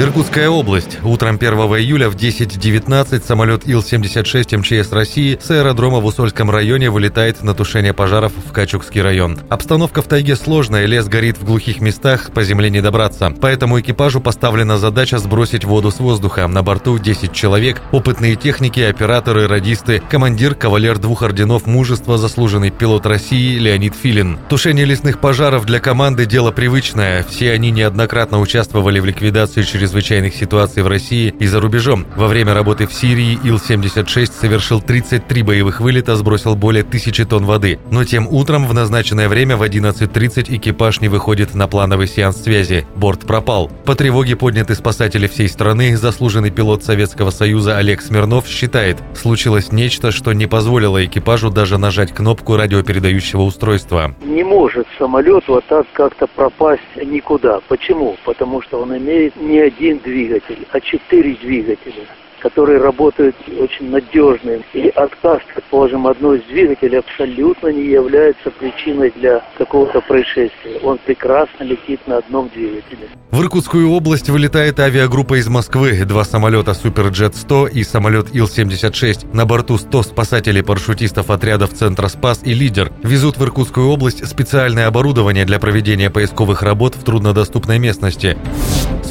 Иркутская область. Утром 1 июля в 10.19 самолет Ил-76 МЧС России с аэродрома в Усольском районе вылетает на тушение пожаров в Качукский район. Обстановка в тайге сложная, лес горит в глухих местах, по земле не добраться. Поэтому экипажу поставлена задача сбросить воду с воздуха. На борту 10 человек, опытные техники, операторы, радисты, командир, кавалер двух орденов мужества, заслуженный пилот России Леонид Филин. Тушение лесных пожаров для команды – дело привычное. Все они неоднократно участвовали в ликвидации через чрезвычайных ситуаций в России и за рубежом. Во время работы в Сирии Ил-76 совершил 33 боевых вылета, сбросил более тысячи тонн воды. Но тем утром в назначенное время в 11.30 экипаж не выходит на плановый сеанс связи. Борт пропал. По тревоге подняты спасатели всей страны. Заслуженный пилот Советского Союза Олег Смирнов считает, случилось нечто, что не позволило экипажу даже нажать кнопку радиопередающего устройства. Не может самолет вот так как-то пропасть никуда. Почему? Потому что он имеет не один один двигатель, а четыре двигателя которые работают очень надежно. И отказ, предположим, одной из двигателей абсолютно не является причиной для какого-то происшествия. Он прекрасно летит на одном двигателе. В Иркутскую область вылетает авиагруппа из Москвы. Два самолета Суперджет-100 и самолет Ил-76. На борту 100 спасателей-парашютистов отрядов Центра Спас и Лидер везут в Иркутскую область специальное оборудование для проведения поисковых работ в труднодоступной местности.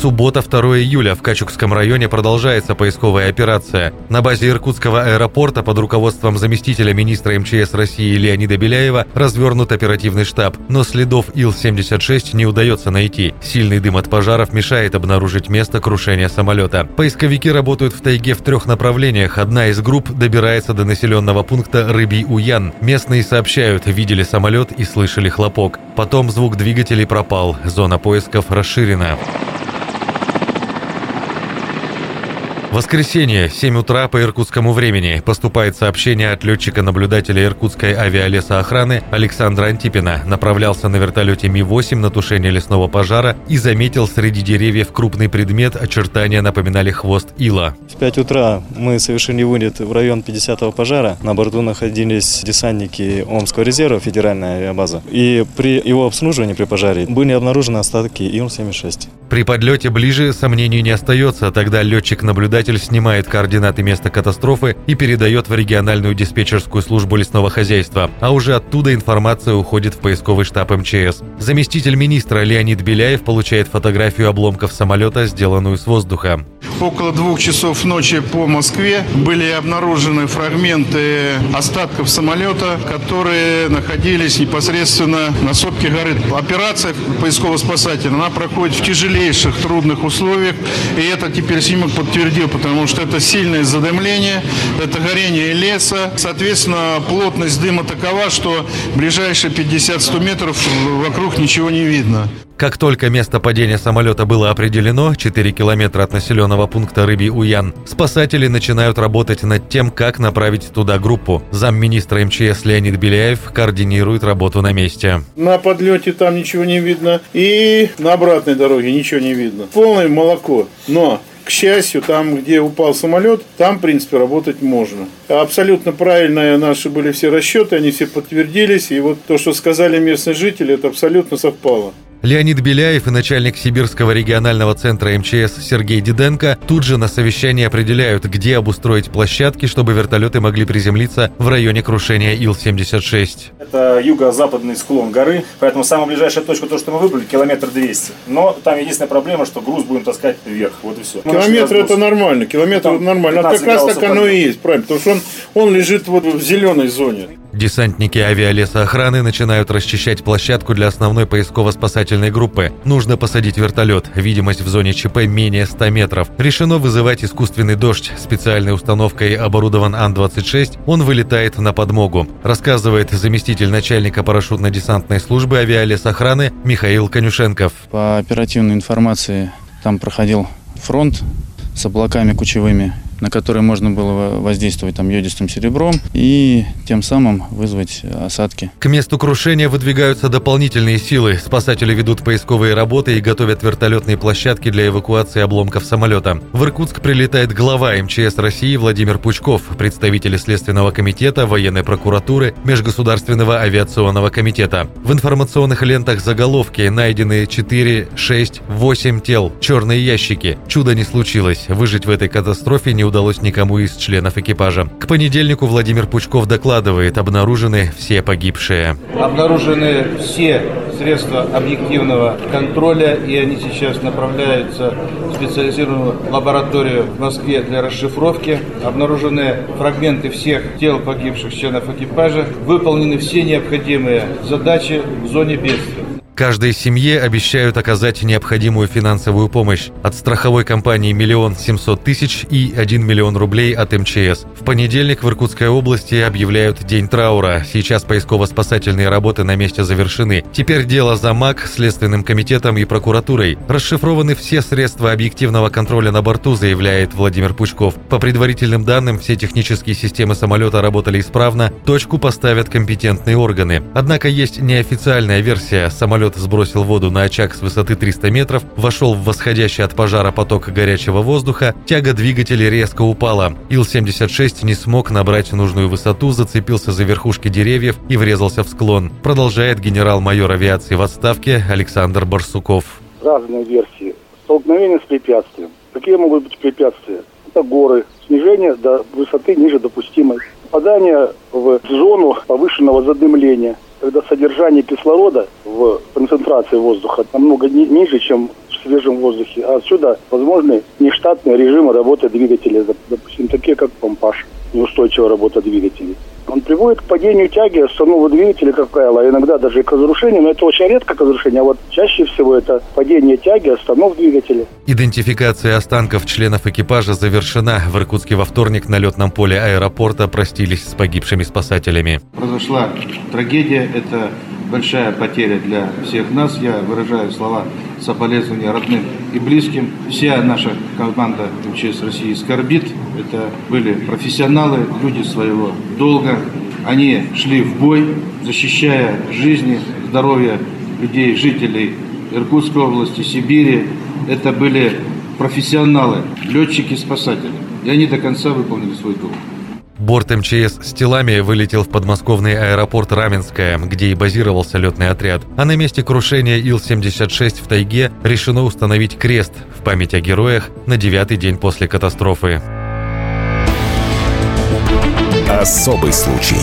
Суббота, 2 июля. В Качукском районе продолжается поисковая операция. На базе Иркутского аэропорта под руководством заместителя министра МЧС России Леонида Беляева развернут оперативный штаб. Но следов Ил-76 не удается найти. Сильный дым от пожаров мешает обнаружить место крушения самолета. Поисковики работают в тайге в трех направлениях. Одна из групп добирается до населенного пункта Рыбий Уян. Местные сообщают, видели самолет и слышали хлопок. Потом звук двигателей пропал. Зона поисков расширена. Воскресенье, 7 утра по иркутскому времени. Поступает сообщение от летчика-наблюдателя Иркутской авиалесоохраны Александра Антипина. Направлялся на вертолете Ми-8 на тушение лесного пожара и заметил среди деревьев крупный предмет, очертания напоминали хвост ила. В 5 утра мы совершили вылет в район 50-го пожара. На борту находились десантники Омского резерва, федеральная авиабаза. И при его обслуживании при пожаре были обнаружены остатки Ил-76. При подлете ближе сомнений не остается. Тогда летчик-наблюдатель снимает координаты места катастрофы и передает в региональную диспетчерскую службу лесного хозяйства. А уже оттуда информация уходит в поисковый штаб МЧС. Заместитель министра Леонид Беляев получает фотографию обломков самолета, сделанную с воздуха. Около двух часов ночи по Москве были обнаружены фрагменты остатков самолета, которые находились непосредственно на сопке горы. Операция поисково-спасательная, она проходит в тяжелейших, трудных условиях. И это теперь снимок подтвердил, потому что это сильное задымление, это горение леса. Соответственно, плотность дыма такова, что ближайшие 50-100 метров вокруг ничего не видно. Как только место падения самолета было определено, 4 километра от населенного пункта Рыбий Уян, спасатели начинают работать над тем, как направить туда группу. Замминистра МЧС Леонид Беляев координирует работу на месте. На подлете там ничего не видно и на обратной дороге ничего не видно. Полное молоко. Но к счастью, там, где упал самолет, там, в принципе, работать можно. Абсолютно правильные наши были все расчеты, они все подтвердились. И вот то, что сказали местные жители, это абсолютно совпало. Леонид Беляев и начальник Сибирского регионального центра МЧС Сергей Диденко тут же на совещании определяют, где обустроить площадки, чтобы вертолеты могли приземлиться в районе крушения Ил-76. Это юго-западный склон горы, поэтому самая ближайшая точка, то, что мы выбрали, километр 200. Но там единственная проблема, что груз будем таскать вверх. Вот и все. Километр это нормально, километр это нормально. А как раз так оно и есть, правильно, потому что он, он лежит вот в зеленой зоне. Десантники авиалесоохраны начинают расчищать площадку для основной поисково-спасательной группы. Нужно посадить вертолет. Видимость в зоне ЧП менее 100 метров. Решено вызывать искусственный дождь. Специальной установкой оборудован Ан-26. Он вылетает на подмогу. Рассказывает заместитель начальника парашютно-десантной службы авиалесохраны Михаил Конюшенков. По оперативной информации там проходил фронт с облаками кучевыми на которые можно было воздействовать там йодистым серебром и тем самым вызвать осадки. К месту крушения выдвигаются дополнительные силы. Спасатели ведут поисковые работы и готовят вертолетные площадки для эвакуации обломков самолета. В Иркутск прилетает глава МЧС России Владимир Пучков, представители Следственного комитета, военной прокуратуры, Межгосударственного авиационного комитета. В информационных лентах заголовки найдены 4, 6, 8 тел, черные ящики. Чудо не случилось. Выжить в этой катастрофе не удалось никому из членов экипажа. К понедельнику Владимир Пучков докладывает, обнаружены все погибшие. Обнаружены все средства объективного контроля, и они сейчас направляются в специализированную лабораторию в Москве для расшифровки. Обнаружены фрагменты всех тел погибших членов экипажа. Выполнены все необходимые задачи в зоне бедствия. Каждой семье обещают оказать необходимую финансовую помощь. От страховой компании «Миллион семьсот тысяч» и 1 миллион рублей от МЧС. В понедельник в Иркутской области объявляют День траура. Сейчас поисково-спасательные работы на месте завершены. Теперь дело за МАК, Следственным комитетом и прокуратурой. Расшифрованы все средства объективного контроля на борту, заявляет Владимир Пучков. По предварительным данным, все технические системы самолета работали исправно. Точку поставят компетентные органы. Однако есть неофициальная версия. Самолет Самолет сбросил воду на очаг с высоты 300 метров, вошел в восходящий от пожара поток горячего воздуха, тяга двигателя резко упала. Ил-76 не смог набрать нужную высоту, зацепился за верхушки деревьев и врезался в склон. Продолжает генерал-майор авиации в отставке Александр Барсуков. Разные версии. Столкновение с препятствием. Какие могут быть препятствия? Это горы, снижение до высоты ниже допустимой, попадание в зону повышенного задымления – когда содержание кислорода в концентрации воздуха намного ни, ниже, чем в свежем воздухе. А отсюда возможны нештатные режимы работы двигателя, допустим, такие как помпаж, неустойчивая работа двигателей. Он приводит к падению тяги основного двигателя, как правило, иногда даже и к разрушению, но это очень редко к разрушению, а вот чаще всего это падение тяги, останов двигателя. Идентификация останков членов экипажа завершена. В Иркутске во вторник на летном поле аэропорта простились с погибшими спасателями. Произошла трагедия, это большая потеря для всех нас. Я выражаю слова соболезнования родным и близким. Вся наша команда МЧС России скорбит. Это были профессионалы, люди своего долга. Они шли в бой, защищая жизни, здоровье людей, жителей Иркутской области, Сибири. Это были профессионалы, летчики-спасатели. И они до конца выполнили свой долг. Борт МЧС с телами вылетел в подмосковный аэропорт Раменское, где и базировался летный отряд. А на месте крушения Ил-76 в тайге решено установить крест в память о героях на девятый день после катастрофы. Особый случай.